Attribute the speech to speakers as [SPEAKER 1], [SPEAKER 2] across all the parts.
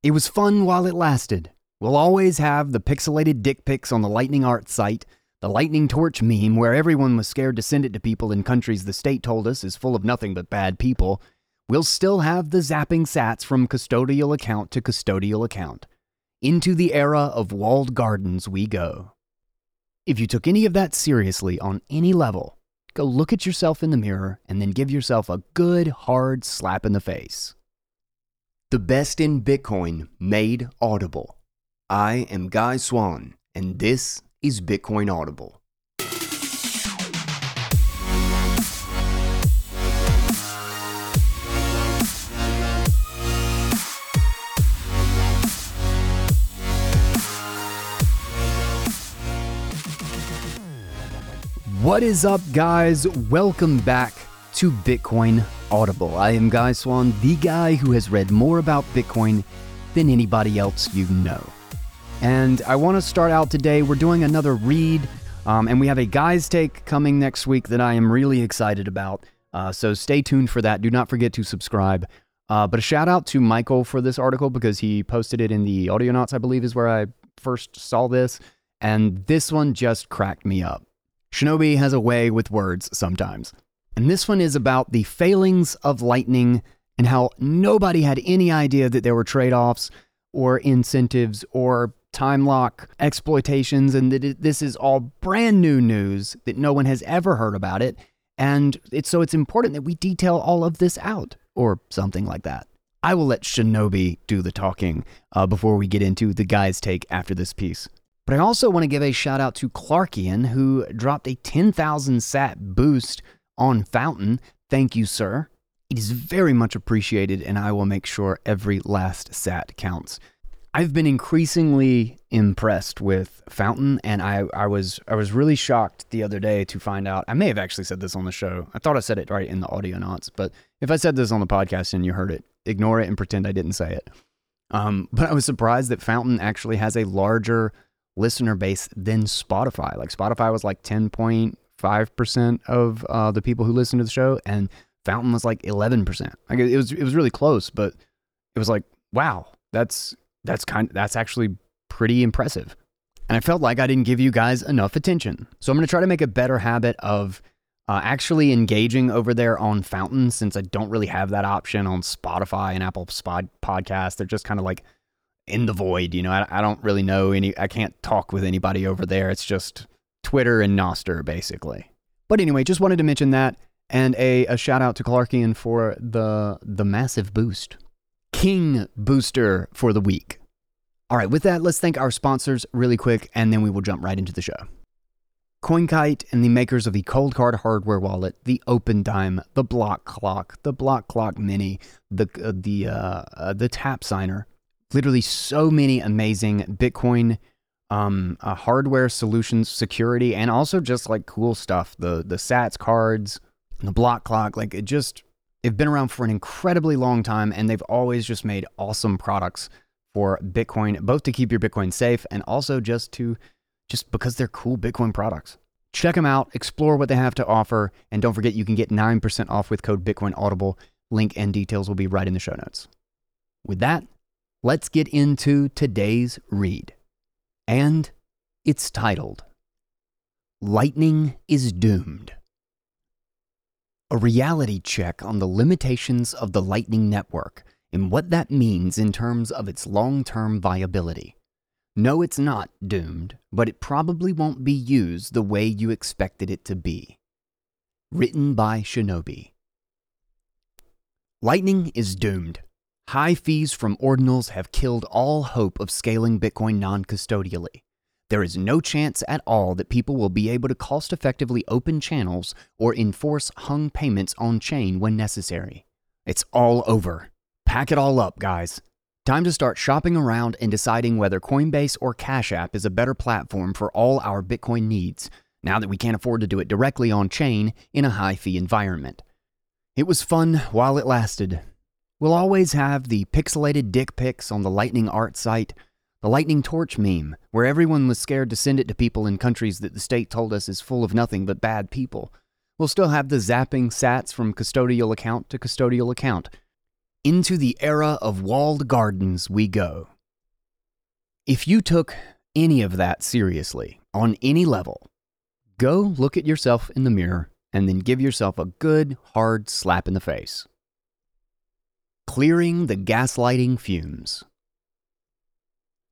[SPEAKER 1] It was fun while it lasted. We'll always have the pixelated dick pics on the Lightning Art site, the Lightning Torch meme where everyone was scared to send it to people in countries the state told us is full of nothing but bad people. We'll still have the zapping sats from custodial account to custodial account. Into the era of walled gardens we go. If you took any of that seriously on any level, go look at yourself in the mirror and then give yourself a good hard slap in the face. The best in Bitcoin made audible. I am Guy Swan, and this is Bitcoin Audible. What is up, guys? Welcome back to Bitcoin Audible. I am Guy Swan, the guy who has read more about Bitcoin than anybody else you know. And I want to start out today. We're doing another read, um, and we have a guy's take coming next week that I am really excited about. Uh, so stay tuned for that. Do not forget to subscribe. Uh, but a shout out to Michael for this article because he posted it in the Audionauts, I believe, is where I first saw this. And this one just cracked me up. Shinobi has a way with words sometimes. And this one is about the failings of Lightning and how nobody had any idea that there were trade offs or incentives or time lock exploitations, and that it, this is all brand new news that no one has ever heard about it. And it's so it's important that we detail all of this out, or something like that. I will let Shinobi do the talking uh, before we get into the guy's take after this piece. But I also want to give a shout out to Clarkian, who dropped a 10,000 sat boost on Fountain. Thank you, sir. It is very much appreciated, and I will make sure every last sat counts. I've been increasingly impressed with Fountain, and I, I was I was really shocked the other day to find out. I may have actually said this on the show. I thought I said it right in the Audionauts, but if I said this on the podcast and you heard it, ignore it and pretend I didn't say it. Um, but I was surprised that Fountain actually has a larger listener base than Spotify. Like Spotify was like ten point five percent of uh, the people who listen to the show, and Fountain was like eleven percent. Like it was it was really close, but it was like wow, that's that's kind that's actually pretty impressive. And I felt like I didn't give you guys enough attention. So I'm going to try to make a better habit of uh, actually engaging over there on Fountain since I don't really have that option on Spotify and Apple Spot podcast. They're just kind of like in the void, you know. I, I don't really know any. I can't talk with anybody over there. It's just Twitter and Nostr basically. But anyway, just wanted to mention that and a, a shout out to Clarkian for the the massive boost. King booster for the week. All right, with that, let's thank our sponsors really quick, and then we will jump right into the show. CoinKite and the makers of the Coldcard hardware wallet, the OpenDime, the Block Clock, the Block Clock Mini, the uh, the uh, uh, the Tap Signer, literally so many amazing Bitcoin um, uh, hardware solutions, security, and also just like cool stuff. The the Sats cards, the Block Clock, like it just they've been around for an incredibly long time, and they've always just made awesome products for Bitcoin, both to keep your Bitcoin safe and also just to just because they're cool Bitcoin products. Check them out, explore what they have to offer, and don't forget you can get 9% off with code Bitcoin Audible. Link and details will be right in the show notes. With that, let's get into today's read. And it's titled Lightning is Doomed. A reality check on the limitations of the Lightning Network and what that means in terms of its long term viability. No, it's not doomed, but it probably won't be used the way you expected it to be. Written by Shinobi. Lightning is doomed. High fees from ordinals have killed all hope of scaling Bitcoin non custodially. There is no chance at all that people will be able to cost effectively open channels or enforce hung payments on chain when necessary. It's all over. Pack it all up, guys. Time to start shopping around and deciding whether Coinbase or Cash App is a better platform for all our Bitcoin needs, now that we can't afford to do it directly on chain in a high fee environment. It was fun while it lasted. We'll always have the pixelated dick pics on the Lightning Art site, the Lightning Torch meme, where everyone was scared to send it to people in countries that the state told us is full of nothing but bad people. We'll still have the zapping sats from custodial account to custodial account Into the era of walled gardens we go. If you took any of that seriously, on any level, go look at yourself in the mirror and then give yourself a good, hard slap in the face. Clearing the gaslighting fumes.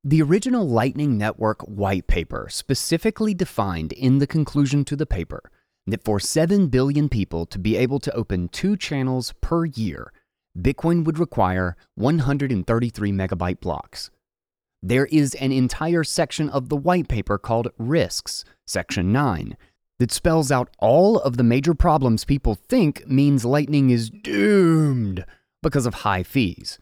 [SPEAKER 1] The original Lightning Network white paper specifically defined in the conclusion to the paper that for 7 billion people to be able to open two channels per year, Bitcoin would require 133 megabyte blocks. There is an entire section of the white paper called Risks, Section 9, that spells out all of the major problems people think means Lightning is doomed because of high fees.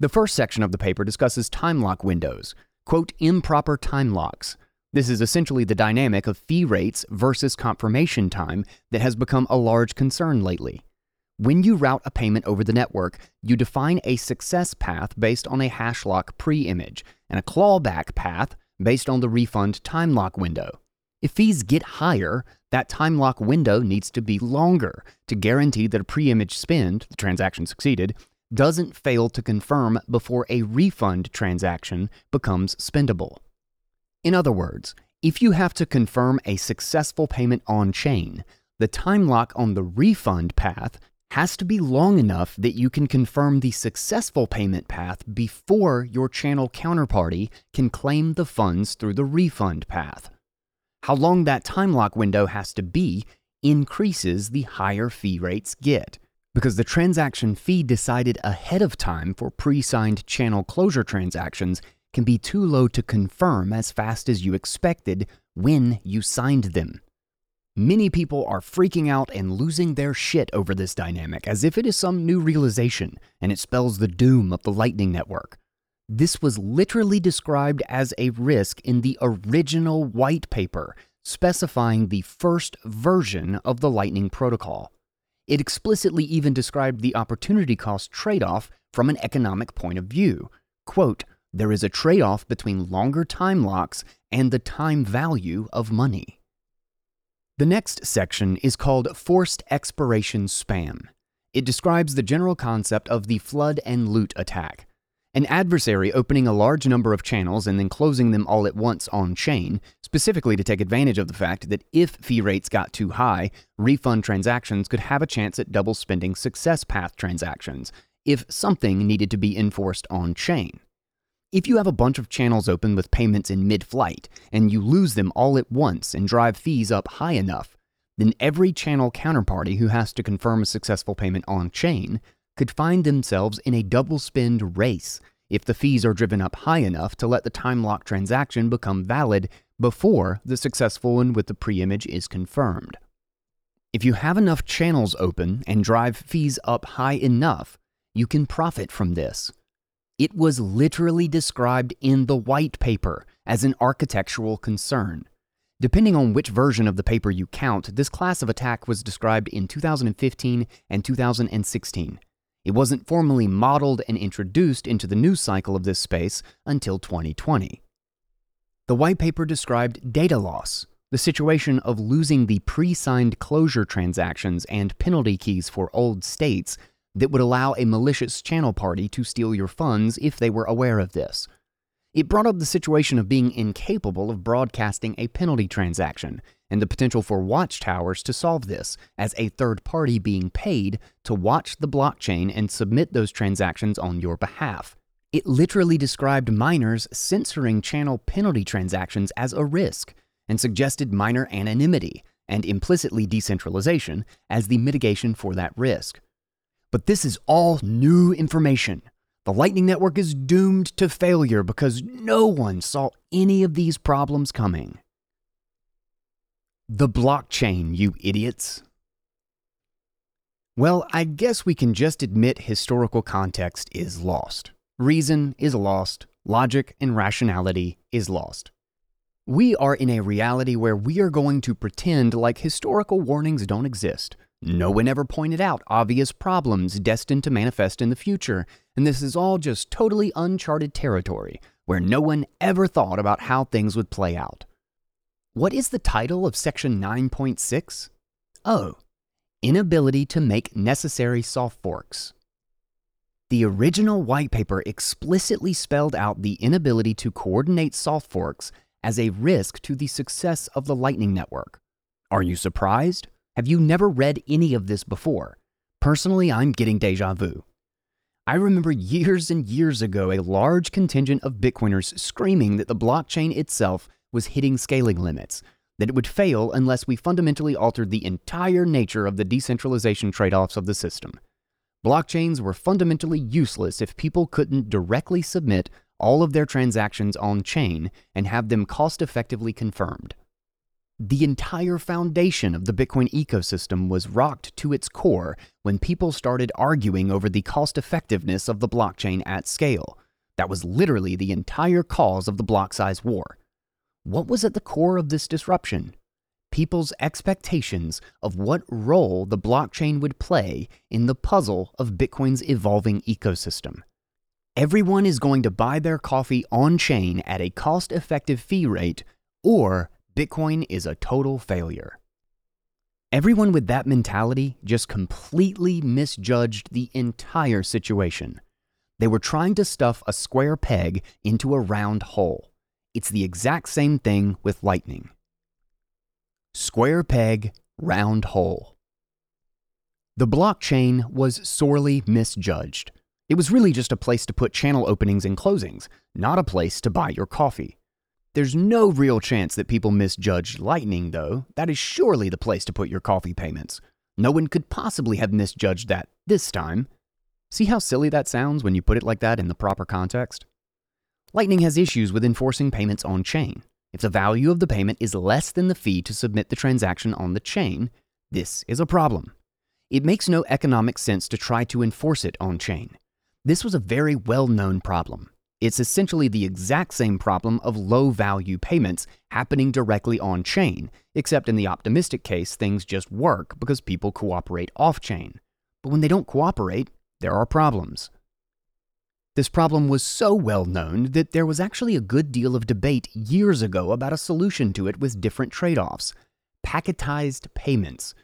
[SPEAKER 1] The first section of the paper discusses time lock windows, quote, improper time locks. This is essentially the dynamic of fee rates versus confirmation time that has become a large concern lately. When you route a payment over the network, you define a success path based on a hash lock pre image and a clawback path based on the refund time lock window. If fees get higher, that time lock window needs to be longer to guarantee that a pre image spend, the transaction succeeded, doesn't fail to confirm before a refund transaction becomes spendable. In other words, if you have to confirm a successful payment on chain, the time lock on the refund path has to be long enough that you can confirm the successful payment path before your channel counterparty can claim the funds through the refund path. How long that time lock window has to be increases the higher fee rates get because the transaction fee decided ahead of time for pre signed channel closure transactions can be too low to confirm as fast as you expected when you signed them. Many people are freaking out and losing their shit over this dynamic as if it is some new realization and it spells the doom of the Lightning Network. This was literally described as a risk in the original white paper, specifying the first version of the Lightning Protocol. It explicitly even described the opportunity cost trade off from an economic point of view. Quote, there is a trade off between longer time locks and the time value of money. The next section is called Forced Expiration Spam. It describes the general concept of the flood and loot attack. An adversary opening a large number of channels and then closing them all at once on chain, specifically to take advantage of the fact that if fee rates got too high, refund transactions could have a chance at double spending success path transactions if something needed to be enforced on chain. If you have a bunch of channels open with payments in mid flight and you lose them all at once and drive fees up high enough, then every channel counterparty who has to confirm a successful payment on chain could find themselves in a double spend race if the fees are driven up high enough to let the time lock transaction become valid before the successful one with the pre-image is confirmed. If you have enough channels open and drive fees up high enough, you can profit from this. It was literally described in the white paper as an architectural concern. Depending on which version of the paper you count, this class of attack was described in 2015 and 2016. It wasn't formally modeled and introduced into the news cycle of this space until 2020. The white paper described data loss, the situation of losing the pre signed closure transactions and penalty keys for old states that would allow a malicious channel party to steal your funds if they were aware of this. It brought up the situation of being incapable of broadcasting a penalty transaction and the potential for watchtowers to solve this as a third party being paid to watch the blockchain and submit those transactions on your behalf. It literally described miners censoring channel penalty transactions as a risk and suggested miner anonymity and implicitly decentralization as the mitigation for that risk. But this is all new information. The Lightning Network is doomed to failure because no one saw any of these problems coming. The blockchain, you idiots. Well, I guess we can just admit historical context is lost. Reason is lost. Logic and rationality is lost. We are in a reality where we are going to pretend like historical warnings don't exist. No one ever pointed out obvious problems destined to manifest in the future, and this is all just totally uncharted territory where no one ever thought about how things would play out. What is the title of Section 9.6? Oh, Inability to make necessary soft forks. The original white paper explicitly spelled out the inability to coordinate soft forks as a risk to the success of the Lightning Network. Are you surprised? Have you never read any of this before? Personally, I'm getting deja vu. I remember years and years ago a large contingent of Bitcoiners screaming that the blockchain itself was hitting scaling limits, that it would fail unless we fundamentally altered the entire nature of the decentralization trade offs of the system. Blockchains were fundamentally useless if people couldn't directly submit all of their transactions on chain and have them cost effectively confirmed. The entire foundation of the Bitcoin ecosystem was rocked to its core when people started arguing over the cost effectiveness of the blockchain at scale. That was literally the entire cause of the block size war. What was at the core of this disruption? People's expectations of what role the blockchain would play in the puzzle of Bitcoin's evolving ecosystem. Everyone is going to buy their coffee on chain at a cost effective fee rate, or Bitcoin is a total failure. Everyone with that mentality just completely misjudged the entire situation. They were trying to stuff a square peg into a round hole. It's the exact same thing with Lightning. Square peg, round hole. The blockchain was sorely misjudged. It was really just a place to put channel openings and closings, not a place to buy your coffee. There's no real chance that people misjudged Lightning, though. That is surely the place to put your coffee payments. No one could possibly have misjudged that this time. See how silly that sounds when you put it like that in the proper context? Lightning has issues with enforcing payments on chain. If the value of the payment is less than the fee to submit the transaction on the chain, this is a problem. It makes no economic sense to try to enforce it on chain. This was a very well known problem. It's essentially the exact same problem of low value payments happening directly on chain, except in the optimistic case, things just work because people cooperate off chain. But when they don't cooperate, there are problems. This problem was so well known that there was actually a good deal of debate years ago about a solution to it with different trade offs packetized payments.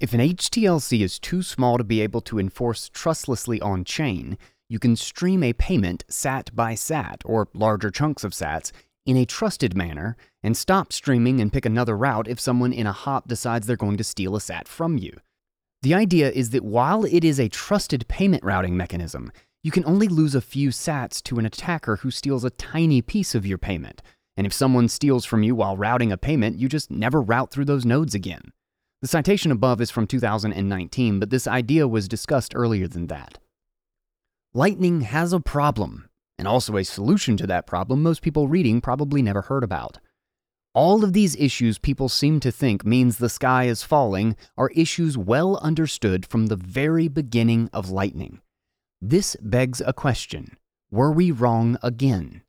[SPEAKER 1] If an HTLC is too small to be able to enforce trustlessly on chain, you can stream a payment sat by sat, or larger chunks of sats, in a trusted manner and stop streaming and pick another route if someone in a hop decides they're going to steal a sat from you. The idea is that while it is a trusted payment routing mechanism, you can only lose a few sats to an attacker who steals a tiny piece of your payment. And if someone steals from you while routing a payment, you just never route through those nodes again. The citation above is from 2019, but this idea was discussed earlier than that. Lightning has a problem, and also a solution to that problem most people reading probably never heard about. All of these issues people seem to think means the sky is falling are issues well understood from the very beginning of Lightning. This begs a question Were we wrong again?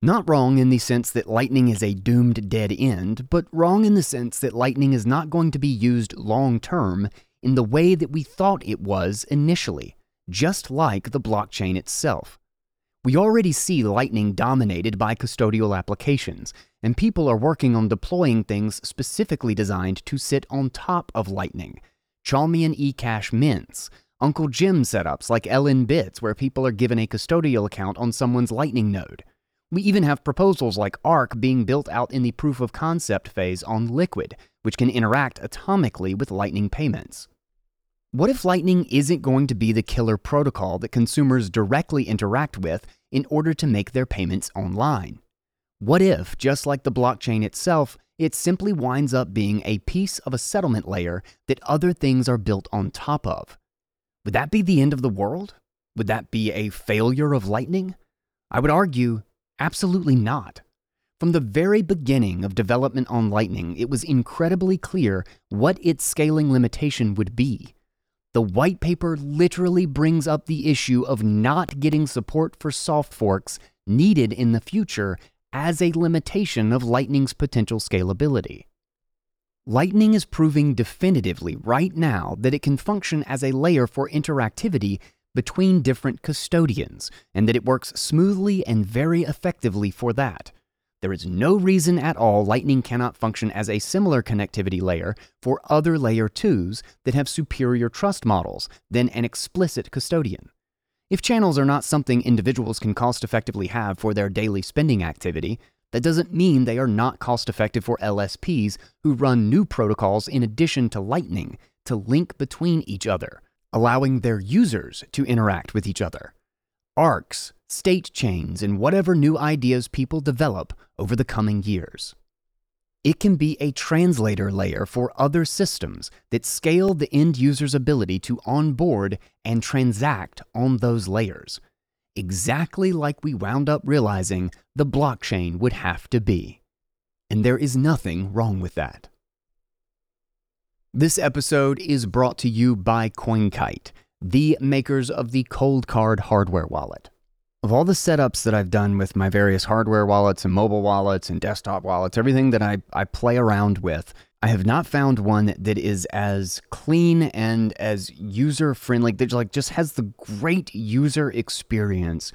[SPEAKER 1] Not wrong in the sense that lightning is a doomed dead end, but wrong in the sense that lightning is not going to be used long term in the way that we thought it was initially just like the blockchain itself. We already see Lightning dominated by custodial applications, and people are working on deploying things specifically designed to sit on top of Lightning. Chaumian eCash mints, Uncle Jim setups like LNbits, where people are given a custodial account on someone's Lightning node. We even have proposals like Ark being built out in the proof of concept phase on Liquid, which can interact atomically with Lightning payments. What if Lightning isn't going to be the killer protocol that consumers directly interact with in order to make their payments online? What if, just like the blockchain itself, it simply winds up being a piece of a settlement layer that other things are built on top of? Would that be the end of the world? Would that be a failure of Lightning? I would argue, absolutely not. From the very beginning of development on Lightning, it was incredibly clear what its scaling limitation would be the white paper literally brings up the issue of not getting support for soft forks needed in the future as a limitation of Lightning's potential scalability. Lightning is proving definitively right now that it can function as a layer for interactivity between different custodians, and that it works smoothly and very effectively for that. There is no reason at all Lightning cannot function as a similar connectivity layer for other layer 2s that have superior trust models than an explicit custodian. If channels are not something individuals can cost effectively have for their daily spending activity, that doesn't mean they are not cost effective for LSPs who run new protocols in addition to Lightning to link between each other, allowing their users to interact with each other. Arks, state chains, and whatever new ideas people develop over the coming years. It can be a translator layer for other systems that scale the end user's ability to onboard and transact on those layers, exactly like we wound up realizing the blockchain would have to be. And there is nothing wrong with that. This episode is brought to you by CoinKite, the makers of the Coldcard hardware wallet. Of all the setups that I've done with my various hardware wallets and mobile wallets and desktop wallets, everything that I, I play around with, I have not found one that is as clean and as user friendly, that like just has the great user experience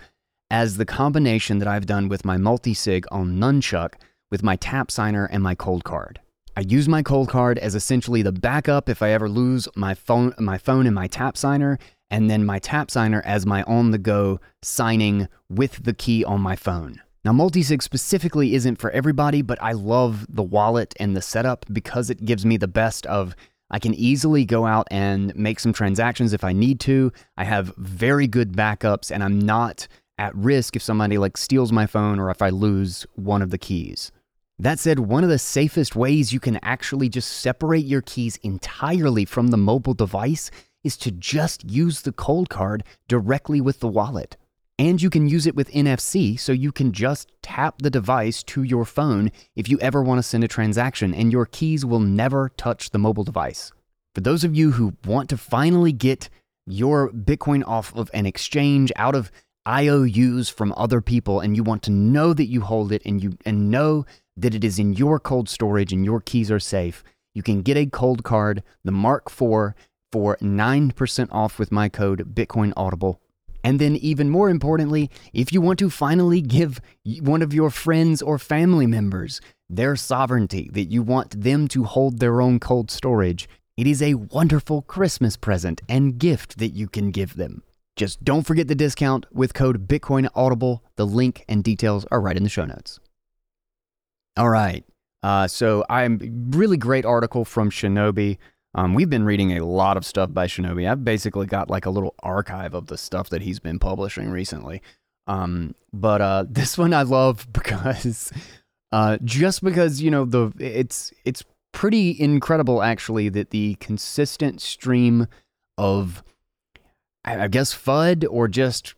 [SPEAKER 1] as the combination that I've done with my multi-sig on Nunchuk with my tap signer and my Coldcard. I use my Coldcard as essentially the backup if I ever lose my phone my phone and my tap signer and then my tap signer as my on the go signing with the key on my phone. Now, multisig specifically isn't for everybody, but I love the wallet and the setup because it gives me the best of I can easily go out and make some transactions if I need to. I have very good backups and I'm not at risk if somebody like steals my phone or if I lose one of the keys. That said, one of the safest ways you can actually just separate your keys entirely from the mobile device is to just use the Coldcard directly with the wallet. And you can use it with NFC, so you can just tap the device to your phone if you ever want to send a transaction, and your keys will never touch the mobile device. For those of you who want to finally get your Bitcoin off of an exchange, out of IOUs from other people, and you want to know that you hold it and you and know that it is in your cold storage and your keys are safe, you can get a Coldcard, the Mark IV, for 9% off with my code Bitcoin Audible. And then, even more importantly, if you want to finally give one of your friends or family members their sovereignty, that you want them to hold their own cold storage, it is a wonderful Christmas present and gift that you can give them. Just don't forget the discount with code Bitcoin Audible. The link and details are right in the show notes. All right. Uh, so, I'm really great article from Shinobi. Um, we've been reading a lot of stuff by Shinobi. I've basically got like a little archive of the stuff that he's been publishing recently. Um, but uh, this one I love because uh, just because you know the it's it's pretty incredible actually that the consistent stream of I guess FUD or just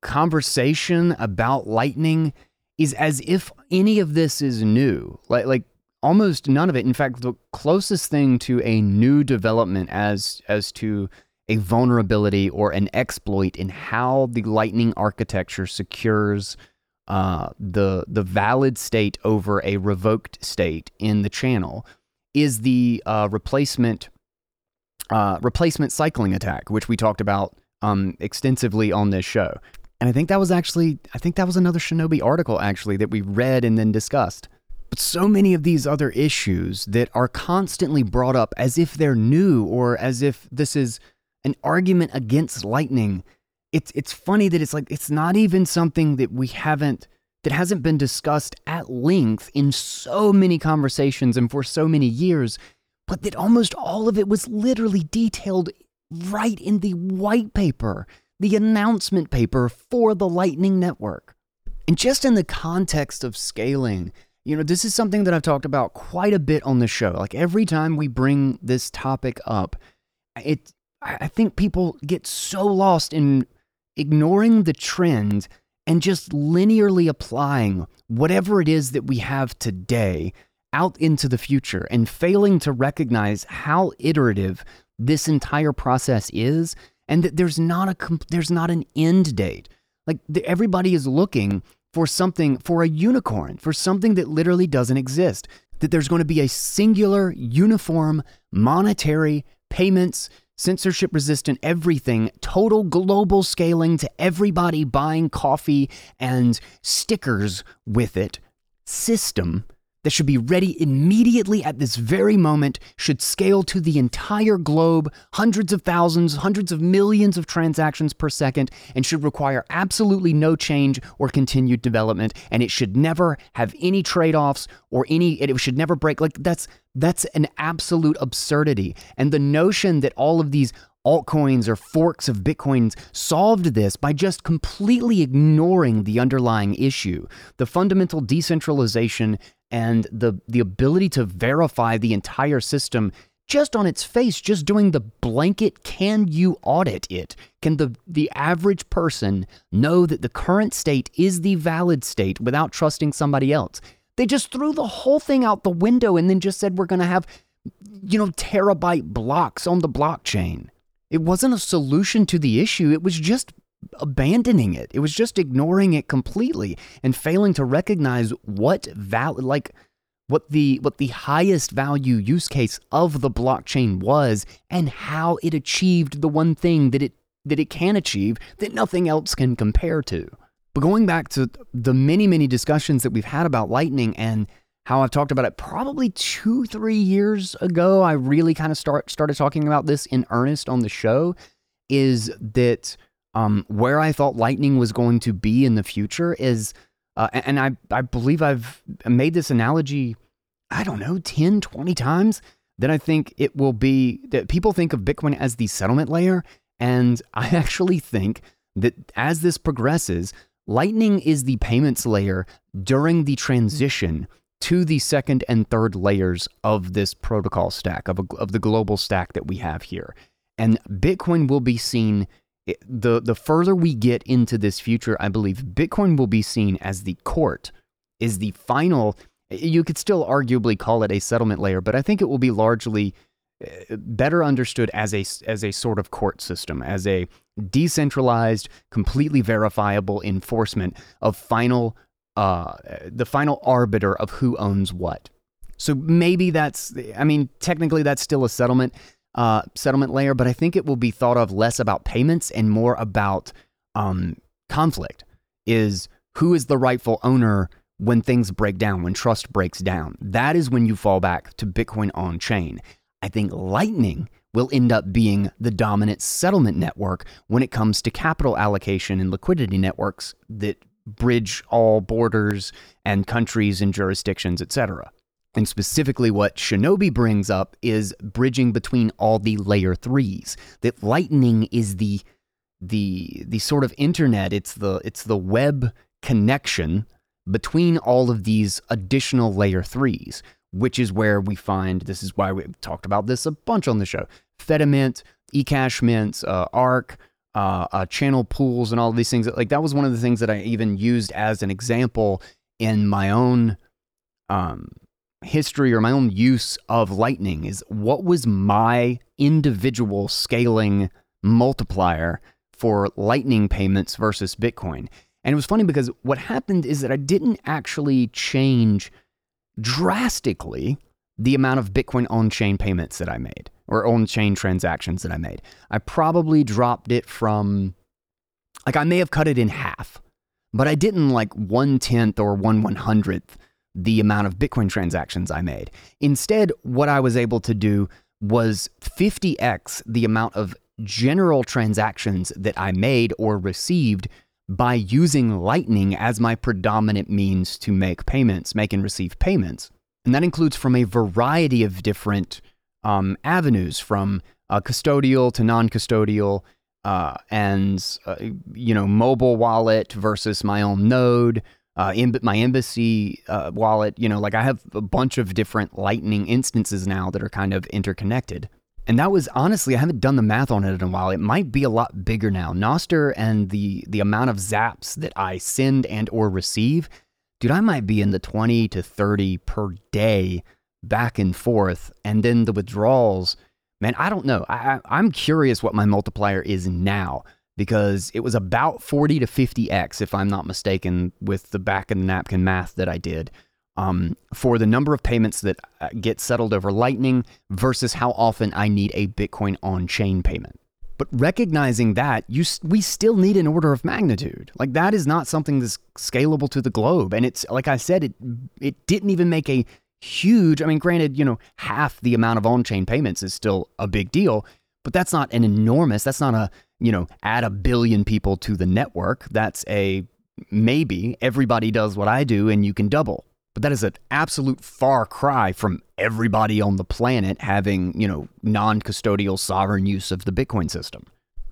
[SPEAKER 1] conversation about lightning is as if any of this is new. Like like almost none of it. In fact, the closest thing to a new development as as to a vulnerability or an exploit in how the Lightning architecture secures uh, the the valid state over a revoked state in the channel is the uh, replacement uh, replacement cycling attack, which we talked about um, extensively on this show. And I think that was actually I think that was another Shinobi article actually that we read and then discussed. But so many of these other issues that are constantly brought up as if they're new or as if this is an argument against lightning. It's it's funny that it's like it's not even something that we haven't that hasn't been discussed at length in so many conversations and for so many years, but that almost all of it was literally detailed right in the white paper, the announcement paper for the Lightning Network. And just in the context of scaling, you know, this is something that I've talked about quite a bit on the show. Like every time we bring this topic up, it I think people get so lost in ignoring the trend and just linearly applying whatever it is that we have today out into the future and failing to recognize how iterative this entire process is and that there's not a there's not an end date. Like everybody is looking for something, for a unicorn, for something that literally doesn't exist. That there's going to be a singular, uniform, monetary, payments, censorship resistant, everything, total global scaling to everybody buying coffee and stickers with it system that should be ready immediately at this very moment should scale to the entire globe, hundreds of thousands, hundreds of millions of transactions per second, and should require absolutely no change or continued development. And it should never have any trade offs or any, it should never break. Like that's, that's an absolute absurdity. And the notion that all of these altcoins or forks of Bitcoins solved this by just completely ignoring the underlying issue. The fundamental decentralization and the, the ability to verify the entire system just on its face, just doing the blanket can you audit it? Can the, the average person know that the current state is the valid state without trusting somebody else? They just threw the whole thing out the window and then just said we're going to have, you know, terabyte blocks on the blockchain. It wasn't a solution to the issue, it was just abandoning it. It was just ignoring it completely and failing to recognize what val like what the what the highest value use case of the blockchain was and how it achieved the one thing that it that it can achieve that nothing else can compare to. But going back to the many many discussions that we've had about lightning and how I've talked about it probably two, three years ago. I really kind of start started talking about this in earnest on the show. Is that um, where I thought Lightning was going to be in the future? Is uh, and I I believe I've made this analogy. I don't know 10, 20 times that I think it will be that people think of Bitcoin as the settlement layer. And I actually think that as this progresses, Lightning is the payments layer during the transition to the second and third layers of this protocol stack, of, a, of the global stack that we have here. And Bitcoin will be seen, the, the further we get into this future, I believe Bitcoin will be seen as the court, is the final, you could still arguably call it a settlement layer, but I think it will be largely uh, better understood as a, as a sort of court system, as a decentralized, completely verifiable enforcement of final uh, the final arbiter of who owns what. So maybe that's, I mean, technically that's still a settlement uh, settlement layer, but I think it will be thought of less about payments and more about um, conflict. Is who is the rightful owner when things break down, when trust breaks down? That is when you fall back to Bitcoin on chain. I think Lightning will end up being the dominant settlement network when it comes to capital allocation and liquidity networks that bridge all borders and countries and jurisdictions, etc. And specifically, what Shinobi brings up is bridging between all the layer threes. That Lightning is the the the sort of internet. It's the it's the web connection between all of these additional layer threes, which is where we find. This is why we've talked about this a bunch on the show. Fedimint, eCash Mint, uh, Ark, uh, uh, channel pools and all these things. Like that was one of the things that I even used as an example in my own um, history or my own use of Lightning. Is what was my individual scaling multiplier for Lightning payments versus Bitcoin? And it was funny because what happened is that I didn't actually change drastically the amount of Bitcoin on chain payments that I made or on chain transactions that I made. I probably dropped it from, like, I may have cut it in half, but I didn't like one tenth or one one hundredth the amount of Bitcoin transactions I made. Instead, what I was able to do was 50x the amount of general transactions that I made or received by using Lightning as my predominant means to make payments, make and receive payments. And that includes from a variety of different um, avenues, from uh, custodial to non custodial, uh, and, uh, you know, mobile wallet versus my own node. Uh, in my embassy uh, wallet, you know, like I have a bunch of different Lightning instances now that are kind of interconnected. And that was honestly, I haven't done the math on it in a while. It might be a lot bigger now. Nostr and the the amount of zaps that I send and or receive dude, I might be in the 20 to 30 per day back and forth. And then the withdrawals, man, I don't know. I, I'm curious what my multiplier is now because it was about 40 to 50x, if I'm not mistaken, with the back of the napkin math that I did. Um, for the number of payments that uh, get settled over Lightning versus how often I need a Bitcoin on chain payment. But recognizing that, you we still need an order of magnitude. Like that is not something that's scalable to the globe. And it's like I said, it it didn't even make a huge. I mean, granted, you know, half the amount of on-chain payments is still a big deal, but that's not an enormous. That's not a you know add a billion people to the network. That's a maybe everybody does what I do and you can double. But that is an absolute far cry from everybody on the planet having, you know, non-custodial sovereign use of the Bitcoin system.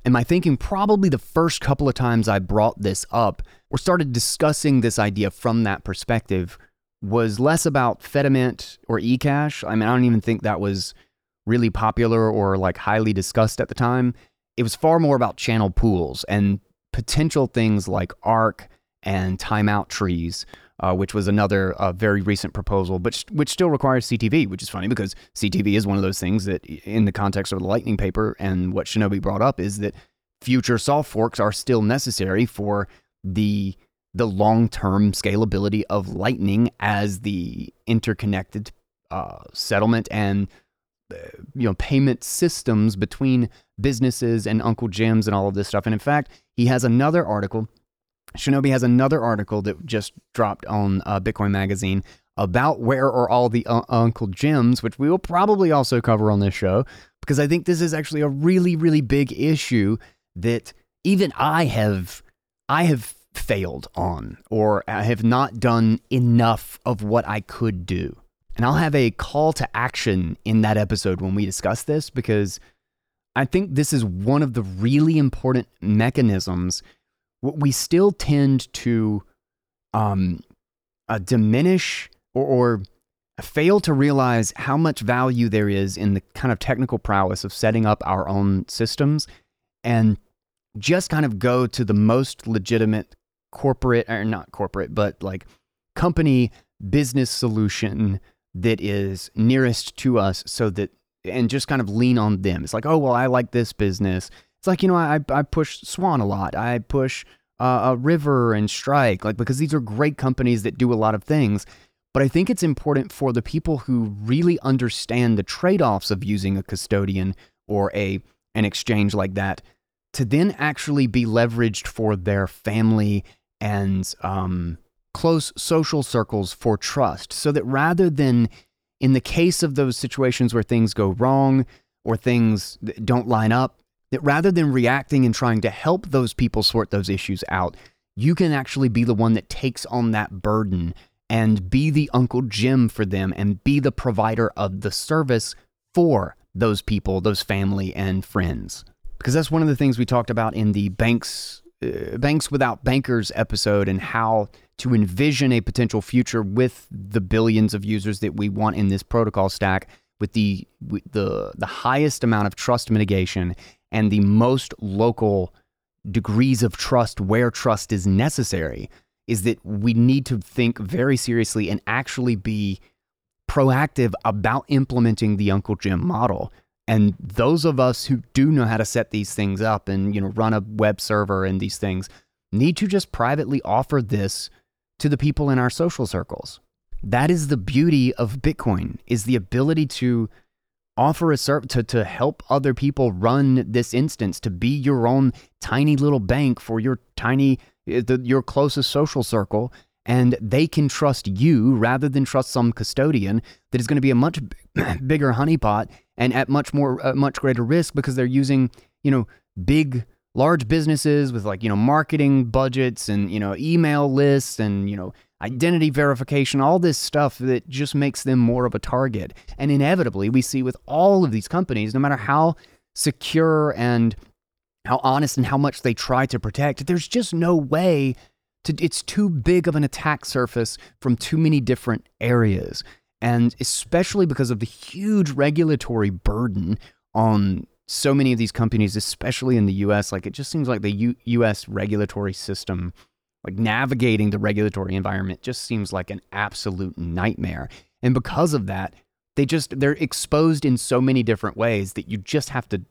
[SPEAKER 1] And my thinking probably the first couple of times I brought this up or started discussing this idea from that perspective was less about Fedimint or eCash. I mean, I don't even think that was really popular or like highly discussed at the time. It was far more about channel pools and potential things like Ark and timeout trees uh, which was another uh, very recent proposal, but which still requires CTV, which is funny because CTV is one of those things that, in the context of the Lightning paper and what Shinobi brought up, is that future soft forks are still necessary for the the long term scalability of Lightning as the interconnected uh, settlement and you know payment systems between businesses and Uncle Jim's and all of this stuff. And in fact, he has another article Shinobi has another article that just dropped on uh, Bitcoin Magazine about where are all the uh, Uncle Jims, which we will probably also cover on this show, because I think this is actually a really, really big issue that even I have, I have failed on, or I have not done enough of what I could do. And I'll have a call to action in that episode when we discuss this, because I think this is one of the really important mechanisms. What we still tend to um, uh, diminish or, or fail to realize how much value there is in the kind of technical prowess of setting up our own systems and just kind of go to the most legitimate corporate or not corporate but like company business solution that is nearest to us so that and just kind of lean on them it's like oh well i like this business it's like, you know, I, I push Swan a lot. I push uh, River and Strike, like, because these are great companies that do a lot of things. But I think it's important for the people who really understand the trade offs of using a custodian or a an exchange like that to then actually be leveraged for their family and um, close social circles for trust. So that rather than in the case of those situations where things go wrong or things don't line up, that rather than reacting and trying to help those people sort those issues out, you can actually be the one that takes on that burden and be the Uncle Jim for them and be the provider of the service for those people, those family and friends. Because that's one of the things we talked about in the banks uh, banks without bankers episode and how to envision a potential future with the billions of users that we want in this protocol stack with the with the the highest amount of trust mitigation and the most local degrees of trust where trust is necessary is that we need to think very seriously and actually be proactive about implementing the Uncle Jim model. And those of us who do know how to set these things up and you know run a web server and these things need to just privately offer this to the people in our social circles. That is the beauty of Bitcoin is the ability to offer a service to, to help other people run this instance, to be your own tiny little bank for your tiny, eh, the, your closest social circle. And they can trust you rather than trust some custodian that is going to be a much bigger honeypot and at much more, uh, much greater risk because they're using, you know, big large businesses with like you know marketing budgets and you know email lists and you know identity verification all this stuff that just makes them more of a target. And inevitably we see with all of these companies no matter how secure and how honest and how much they try to protect there's just no way to it's too big of an attack surface from too many different areas and especially because of the huge regulatory burden on so many of these companies, especially in the US, like it just seems like the U- US regulatory system, like navigating the regulatory environment, just seems like an absolute nightmare. And because of that, they just, they're exposed in so many different ways that you just have to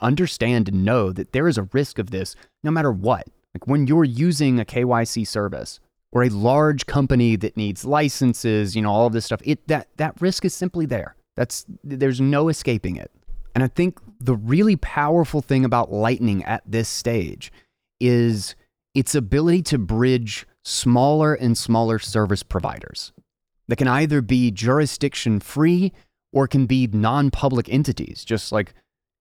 [SPEAKER 1] understand and know that there is a risk of this no matter what. Like when you're using a KYC service or a large company that needs licenses, you know, all of this stuff, it that that risk is simply there. That's there's no escaping it. And I think the really powerful thing about Lightning at this stage is its ability to bridge smaller and smaller service providers that can either be jurisdiction free or can be non public entities, just like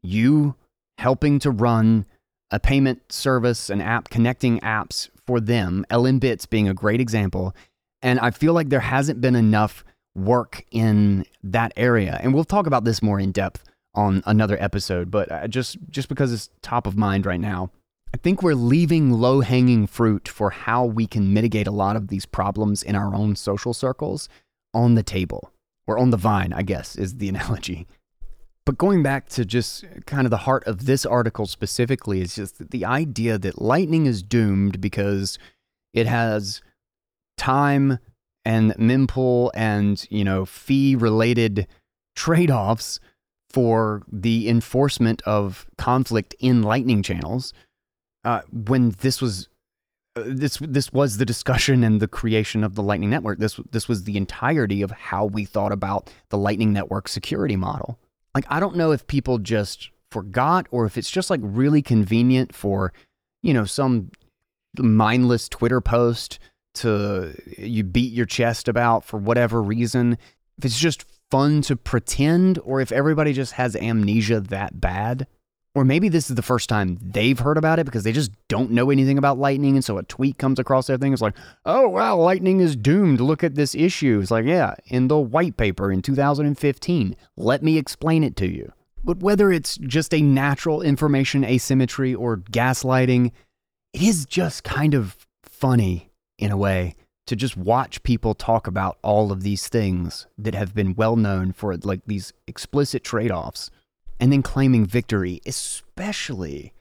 [SPEAKER 1] you helping to run a payment service, an app, connecting apps for them, LNbits being a great example. And I feel like there hasn't been enough work in that area. And we'll talk about this more in depth on another episode, but uh, just just because it's top of mind right now. I think we're leaving low hanging fruit for how we can mitigate a lot of these problems in our own social circles on the table or on the vine, I guess is the analogy. But going back to just kind of the heart of this article specifically is just the idea that Lightning is doomed because it has time and mempool and, you know, fee related trade offs for the enforcement of conflict in Lightning channels uh, when this was uh, this this was the discussion and the creation of the Lightning Network. This this was the entirety of how we thought about the Lightning Network security model. Like I don't know if people just forgot or if it's just like really convenient for you know some mindless Twitter post to you beat your chest about for whatever reason. If it's just fun to pretend or if everybody just has amnesia that bad. Or maybe this is the first time they've heard about it because they just don't know anything about Lightning. And so a tweet comes across their thing. It's like, oh, wow, Lightning is doomed. Look at this issue. It's like, yeah, in the white paper in 2015. Let me explain it to you. But whether it's just a natural information asymmetry or gaslighting, it is just kind of funny in a way to just watch people talk about all of these things that have been well known for like these explicit trade offs and then claiming victory, especially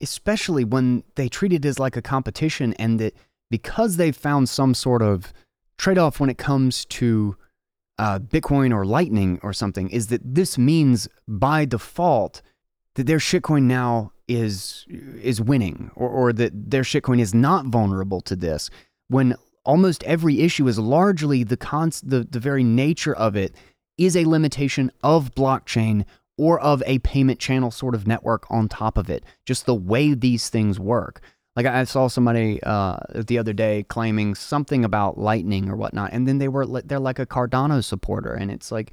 [SPEAKER 1] especially when they treat it as like a competition and that because they've found some sort of trade-off when it comes to uh, Bitcoin or Lightning or something, is that this means by default that their shitcoin now is is winning, or, or that their shitcoin is not vulnerable to this. When almost every issue is largely the cons- the, the very nature of it is a limitation of blockchain or of a payment channel sort of network on top of it. Just the way these things work. Like I saw somebody uh, the other day claiming something about Lightning or whatnot, and then they were they're like a Cardano supporter, and it's like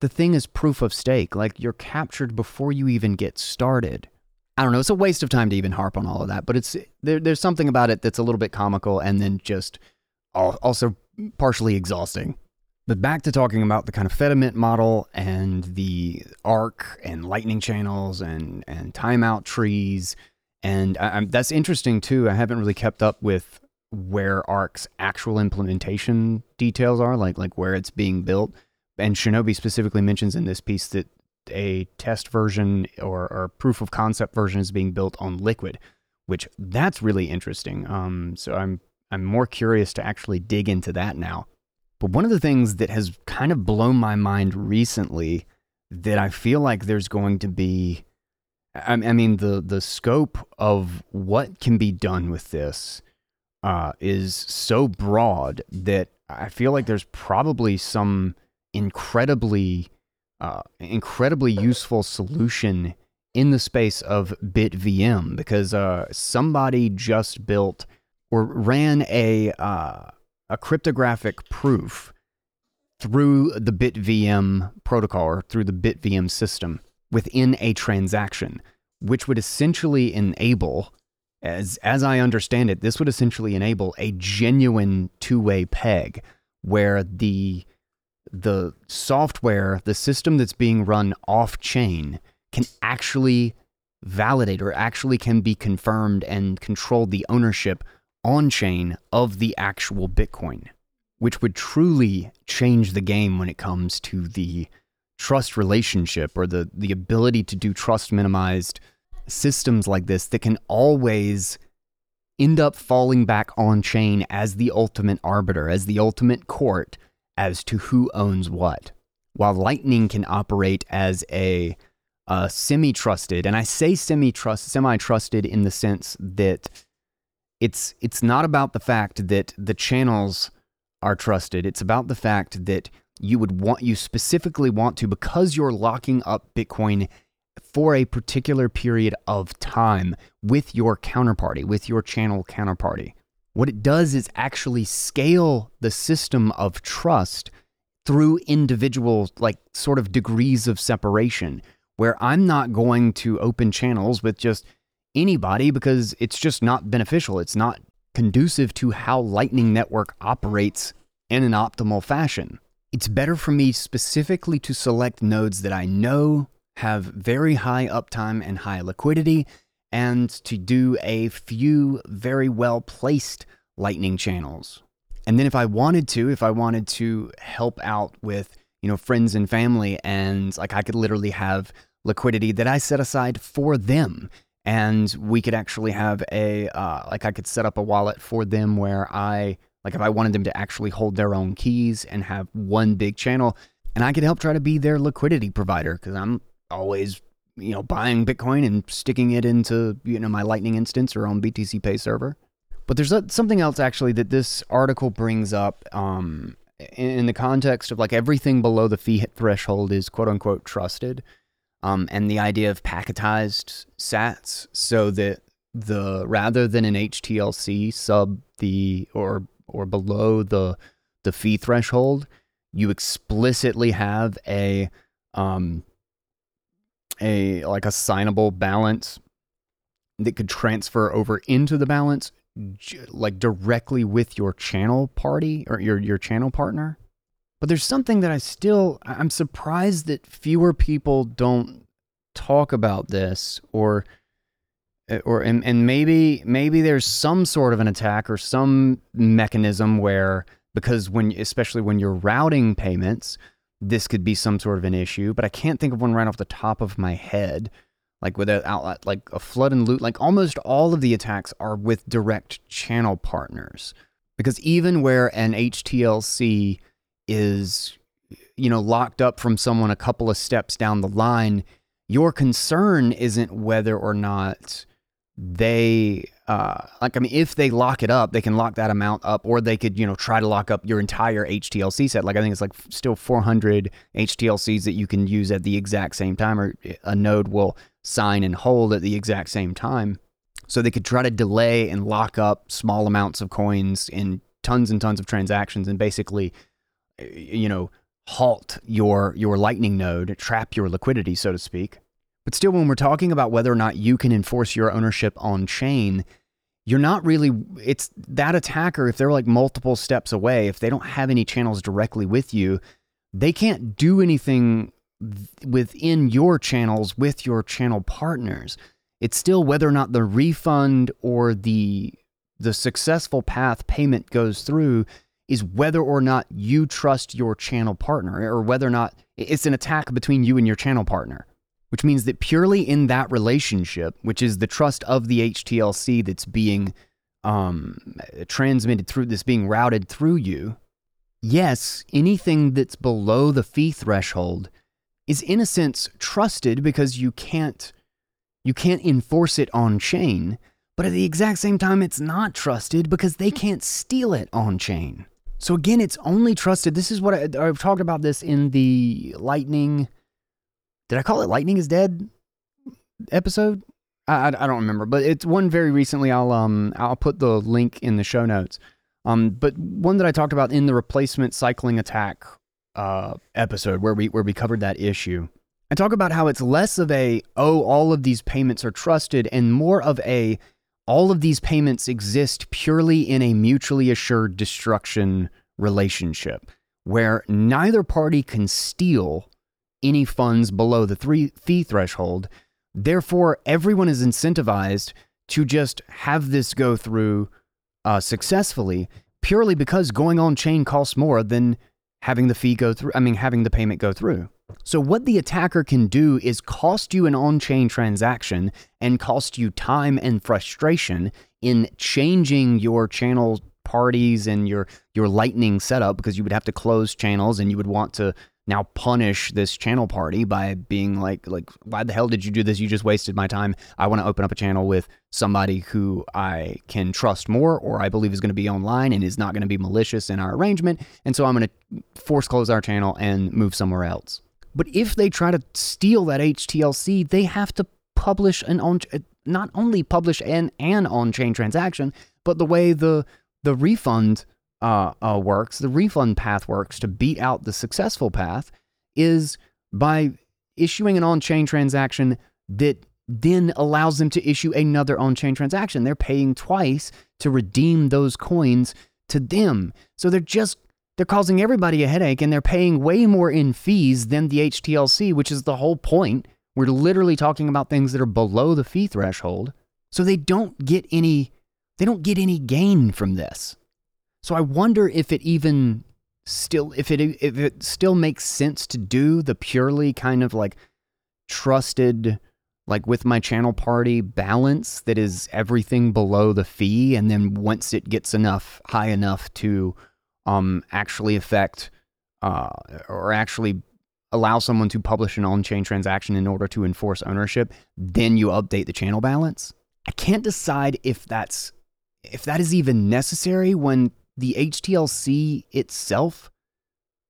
[SPEAKER 1] the thing is proof of stake. Like you're captured before you even get started. I don't know. It's a waste of time to even harp on all of that, but it's there, there's something about it that's a little bit comical, and then just also partially exhausting. But back to talking about the kind of Fedimint model and the Ark and Lightning channels and and timeout trees, and I, that's interesting too. I haven't really kept up with where Ark's actual implementation details are, like like where it's being built. And Shinobi specifically mentions in this piece that a test version or, or proof of concept version is being built on Liquid, which that's really interesting. Um, so I'm I'm more curious to actually dig into that now. But one of the things that has kind of blown my mind recently that I feel like there's going to be I, mean the the scope of what can be done with this uh, is so broad that I feel like there's probably some incredibly uh, incredibly useful solution in the space of BitVM because uh, somebody just built or ran a uh, a cryptographic proof through the BitVM protocol or through the BitVM system within a transaction, which would essentially enable, as, as I understand it, this would essentially enable a genuine two way peg where the, the software, the system that's being run off chain, can actually validate or actually can be confirmed and control the ownership on chain of the actual Bitcoin, which would truly change the game when it comes to the trust relationship or the, the ability to do trust minimized systems like this that can always end up falling back on chain as the ultimate arbiter, as the ultimate court as to who owns what. While Lightning can operate as a, a semi trusted, and I say semi trust, semi trusted in the sense that it's it's not about the fact that the channels are trusted. It's about the fact that you would want you specifically want to because you're locking up Bitcoin for a particular period of time with your counterparty, with your channel counterparty. What it does is actually scale the system of trust through individual, like, sort of degrees of separation, where I'm not going to open channels with just anybody because it's just not beneficial. It's not conducive to how Lightning Network operates in an optimal fashion. It's better for me specifically to select nodes that I know have very high uptime and high liquidity, and to do a few very well placed Lightning channels. And then if I wanted to, if I wanted to help out with, you know, friends and family, and like I could literally have liquidity that I set aside for them. And we could actually have a, uh, like I could set up a wallet for them where I like if I wanted them to actually hold their own keys and have one big channel, and I could help try to be their liquidity provider because I'm always you know buying Bitcoin and sticking it into you know my Lightning instance or on BTC Pay server. But there's something else actually that this article brings up um, in the context of like everything below the fee threshold is quote unquote trusted. Um, and the idea of packetized sats so that the rather than an HTLC sub the or or below the the fee threshold, you explicitly have a um a like a signable balance that could transfer over into the balance like directly with your channel party or your your channel partner. But there's something that I still I'm surprised that fewer people don't talk about this or uh, or and, and maybe maybe there's some sort of an attack or some mechanism where because when especially when you're routing payments this could be some sort of an issue but i can't think of one right off the top of my head. Like with like a flood and loot like almost all of the attacks are with direct channel partners. Because even where an htlc is you know locked up from someone a couple of steps down the line your concern isn't whether or not they uh, like I mean, if they lock it up, they can lock that amount up, or they could you know try to lock up your entire HTLC set. Like I think it's like still 400 HTLCs that you can use at the exact same time, or a node will sign and hold at the exact same time. So they could try to delay and lock up small amounts of coins in tons and tons of transactions, and basically, Uh, you know, halt your your Lightning node, trap your liquidity, so to speak. But still, when we're talking about whether or not you can enforce your ownership on chain, you're not really, it's that attacker, if they're like multiple steps away, if they don't have any channels directly with you, they can't do anything within your channels with your channel partners. It's still whether or not the refund or the the successful path payment goes through is whether or not you trust your channel partner or whether or not it's an attack between you and your channel partner which means that purely in that relationship, which is the trust of the HTLC that's being um, transmitted through this being routed through you, yes, anything that's below the fee threshold is in a sense trusted because you can't you can't enforce it on chain, but at the exact same time it's not trusted because they can't steal it on chain. So again, it's only trusted. This is what I, I've talked about this in the Lightning did I call it Lightning is Dead episode? I, I, I, don't remember, but it's one very recently. I'll um I'll put the link in the show notes. Um, but one that I talked about in the replacement cycling attack uh episode where we where we covered that issue. I talk about how it's less of a oh all of these payments are trusted and more of a all of these payments exist purely in a mutually assured destruction relationship where neither party can steal any funds below the fee threshold. Therefore, everyone is incentivized to just have this go through uh, successfully purely because going on chain costs more than having the fee go through, I mean, having the payment go through. So, what the attacker can do is cost you an on chain transaction and cost you time and frustration in changing your channel parties and your your lightning setup because you would have to close channels and you would want to now punish this channel party by being like like why the hell did you do this? You just wasted my time. I want to open up a channel with somebody who i can trust more or i believe is going to be online and is not going to be malicious in our arrangement. And so i'm going to force close our channel and move somewhere else But if they try to steal that HTLC, they have to publish an on not only publish an an on-chain transaction, but the way the the refund uh, uh, works, the refund path works to beat out the successful path is by issuing an on-chain transaction that then allows them to issue another on-chain transaction. They're paying twice to redeem those coins to them. So they're just they're causing everybody a headache and they're paying way more in fees than the HTLC, which is the whole point. We're literally talking about things that are below the fee threshold. So they don't get any they don't get any gain from this. So I wonder if it even still if it if it still makes sense to do the purely kind of like trusted like with my channel party balance that is everything below the fee and then once it gets enough high enough to um actually affect uh or actually allow someone to publish an on-chain transaction in order to enforce ownership then you update the channel balance i can't decide if that's if that is even necessary when the HTLC itself,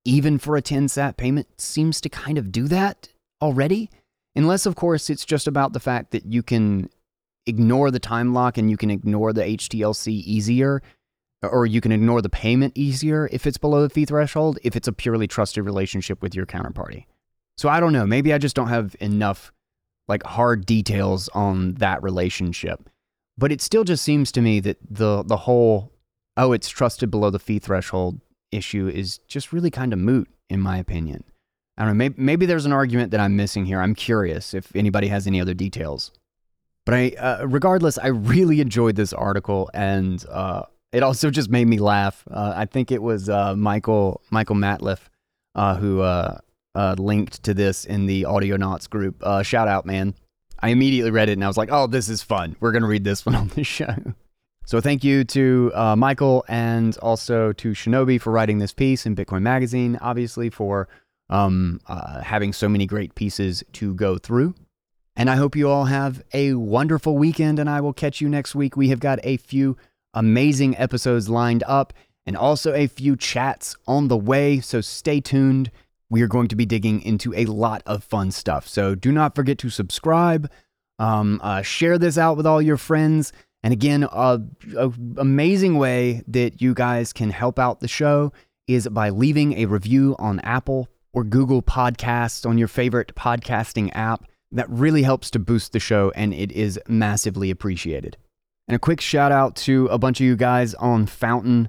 [SPEAKER 1] even for a 10 sat payment, seems to kind of do that already. Unless, of course, it's just about the fact that you can ignore the time lock and you can ignore the HTLC easier, or you can ignore the payment easier if it's below the fee threshold, if it's a purely trusted relationship with your counterparty. So I don't know. Maybe I just don't have enough like hard details on that relationship. But it still just seems to me that the the whole oh, it's trusted below the fee threshold issue is just really kind of moot, in my opinion. I don't know. Maybe, maybe there's an argument that I'm missing here. I'm curious if anybody has any other details. But I, uh, regardless, I really enjoyed this article, and uh, it also just made me laugh. Uh, I think it was uh, Michael Michael Matliff uh, who uh, linked to this in the Audionauts group. shout out, man! I immediately read it and I was like, "Oh, this is fun. We're gonna read this one on the show." So thank you to uh, Michael and also to Shinobi for writing this piece in Bitcoin Magazine, obviously for um, uh, having so many great pieces to go through. And I hope you all have a wonderful weekend, and I will catch you next week. We have got a few amazing episodes lined up and also a few chats on the way, so stay tuned. We are going to be digging into a lot of fun stuff. So do not forget to subscribe, um, uh, share this out with all your friends and again, a, a, amazing way that you guys can help out the show is by leaving a review on Apple or Google Podcasts on your favorite podcasting app. That really helps to boost the show and it is massively appreciated. And a quick shout out to a bunch of you guys on Fountain.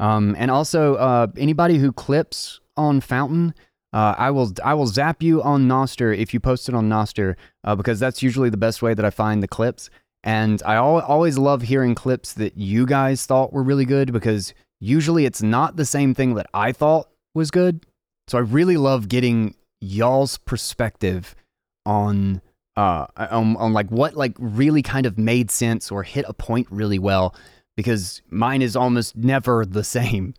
[SPEAKER 1] Um, and also uh, anybody who clips on Fountain. Uh, I will I will zap you on Nostr if you post it on Nostr uh, because that's usually the best way that I find the clips. And I al- always love hearing clips that you guys thought were really good because usually it's not the same thing that I thought was good. So I really love getting y'all's perspective on uh on, on like what like really kind of made sense or hit a point really well because mine is almost never the same.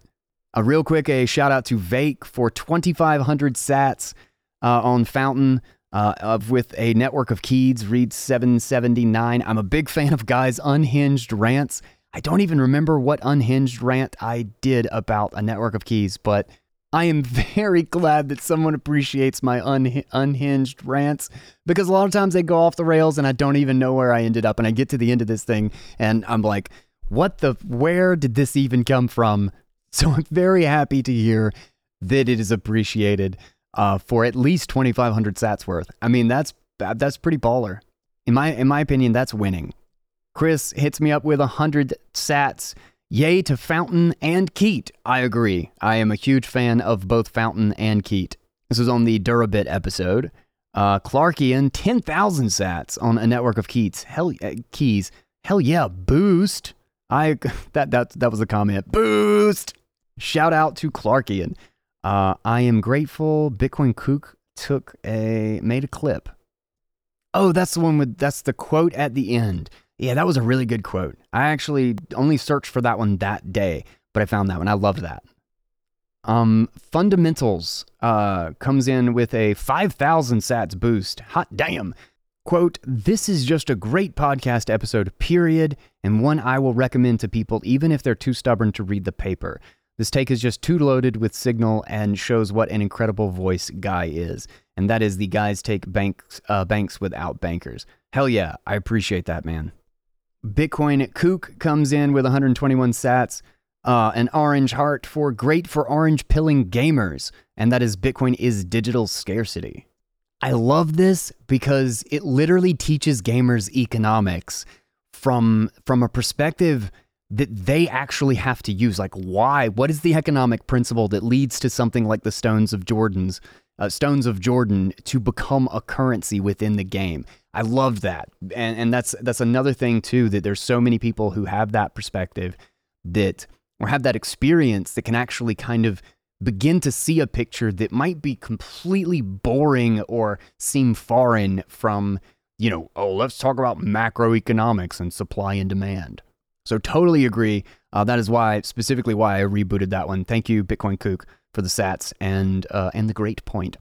[SPEAKER 1] A real quick a shout out to Vake for 2500 sats uh, on Fountain uh, of with a network of keys, read 779. I'm a big fan of Guy's unhinged rants. I don't even remember what unhinged rant I did about a network of keys, but I am very glad that someone appreciates my un- unhinged rants because a lot of times they go off the rails and I don't even know where I ended up. And I get to the end of this thing and I'm like, what the, where did this even come from? So I'm very happy to hear that it is appreciated uh, for at least 2,500 sats worth. I mean, that's that's pretty baller. In my in my opinion, that's winning. Chris hits me up with 100 sats. Yay to Fountain and Keet. I agree. I am a huge fan of both Fountain and Keet. This was on the Durabit episode. Uh, Clarkian, 10,000 sats on a network of Keats. Hell, uh, keys. Hell yeah, boost. I that that that was a comment. Boost. Shout out to Clarkian. Uh, I am grateful Bitcoin Kook took a made a clip. Oh, that's the one with that's the quote at the end. Yeah, that was a really good quote. I actually only searched for that one that day, but I found that one. I loved that. Um, fundamentals uh, comes in with a 5,000 sats boost. Hot damn. Quote, this is just a great podcast episode, period, and one I will recommend to people even if they're too stubborn to read the paper. This take is just too loaded with signal and shows what an incredible voice Guy is. And that is the guys take banks, uh, banks without bankers. Hell yeah, I appreciate that, man. Bitcoin Kook comes in with 121 sats. Uh, an orange heart for great for orange pilling gamers, and that is Bitcoin is digital scarcity. I love this because it literally teaches gamers economics from from a perspective that they actually have to use. Like, why? What is the economic principle that leads to something like the Stones of Jordan's uh, Stones of Jordan to become a currency within the game? I love that, and and that's that's another thing too that there's so many people who have that perspective that or have that experience that can actually kind of begin to see a picture that might be completely boring or seem foreign from, you know, oh, let's talk about macroeconomics and supply and demand. So totally agree. Uh, that is why, specifically, why I rebooted that one. Thank you, Bitcoin Kook, for the Sats and uh, and the great point.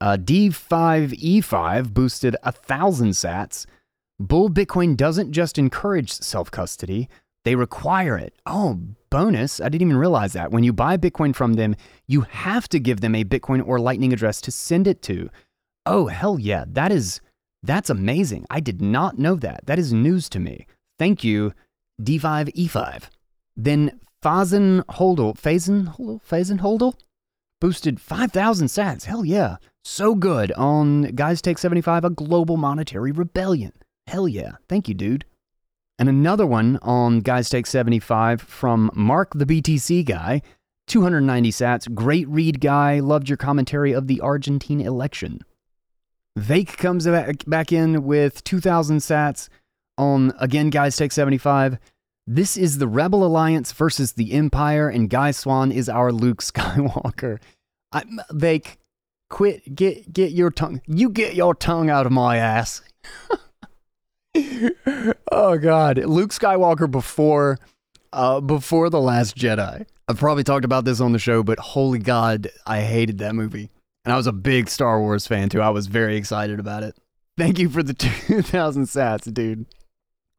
[SPEAKER 1] Uh, D5E5 boosted a thousand Sats. Bull Bitcoin doesn't just encourage self custody; they require it. Oh, bonus. I didn't even realize that. When you buy Bitcoin from them, you have to give them a Bitcoin or Lightning address to send it to. Oh, hell yeah. That is, that's amazing. I did not know that. That is news to me. Thank you, D5E5. Then Holdel, Fazen Holdel? Boosted 5,000 sats. Hell yeah. So good on Guys Take 75, a global monetary rebellion. Hell yeah. Thank you, dude. And another one on Guys Take 75 from Mark the BTC guy, 290 sats. Great read, guy. Loved your commentary of the Argentine election. Vake comes back in with 2,000 sats on, again, Guys Take 75. This is the Rebel Alliance versus the Empire, and Guy Swan is our Luke Skywalker. I, Vake, quit, get, get your tongue, you get your tongue out of my ass. oh god, Luke Skywalker before uh before the last Jedi. I've probably talked about this on the show, but holy god, I hated that movie. And I was a big Star Wars fan too. I was very excited about it. Thank you for the 2000 sats, dude.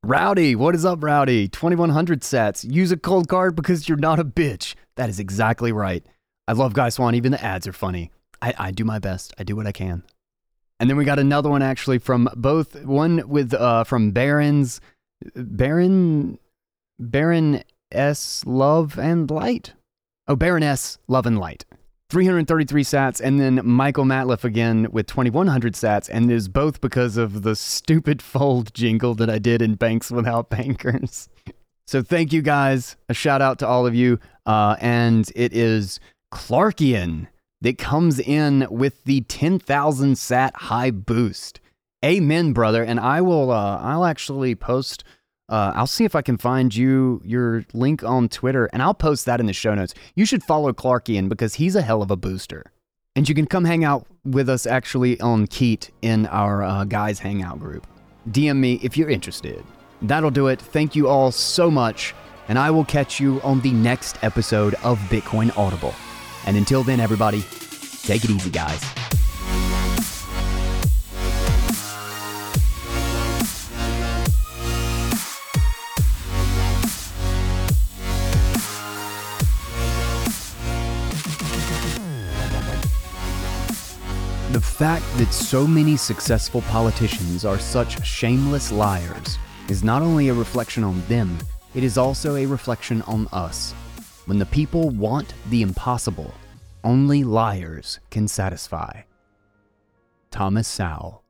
[SPEAKER 1] Rowdy, what is up, Rowdy? 2100 sets. Use a Coldcard because you're not a bitch. That is exactly right. I love Guy Swan. Even the ads are funny. I, I do my best. I do what I can. And then we got another one actually from both one with uh from Baron's Baron Baron S Love and Light. Oh, Baroness Love and Light. 333 sats, and then Michael Matliff again with 2100 sats, and it is both because of the stupid fold jingle that I did in Banks Without Bankers. so thank you guys. A shout out to all of you. Uh, and it is Clarkian that comes in with the 10,000 sat high boost. Amen, brother. And I will, uh, I'll actually post, uh, I'll see if I can find you your link on Twitter and I'll post that in the show notes. You should follow Clarkian because he's a hell of a booster. And you can come hang out with us actually on Keet in our uh, guys hangout group. DM me if you're interested. That'll do it. Thank you all so much. And I will catch you on the next episode of Bitcoin Audible. And until then, everybody, take it easy, guys. The fact that so many successful politicians are such shameless liars is not only a reflection on them, it is also a reflection on us. When the people want the impossible, only liars can satisfy. Thomas Sowell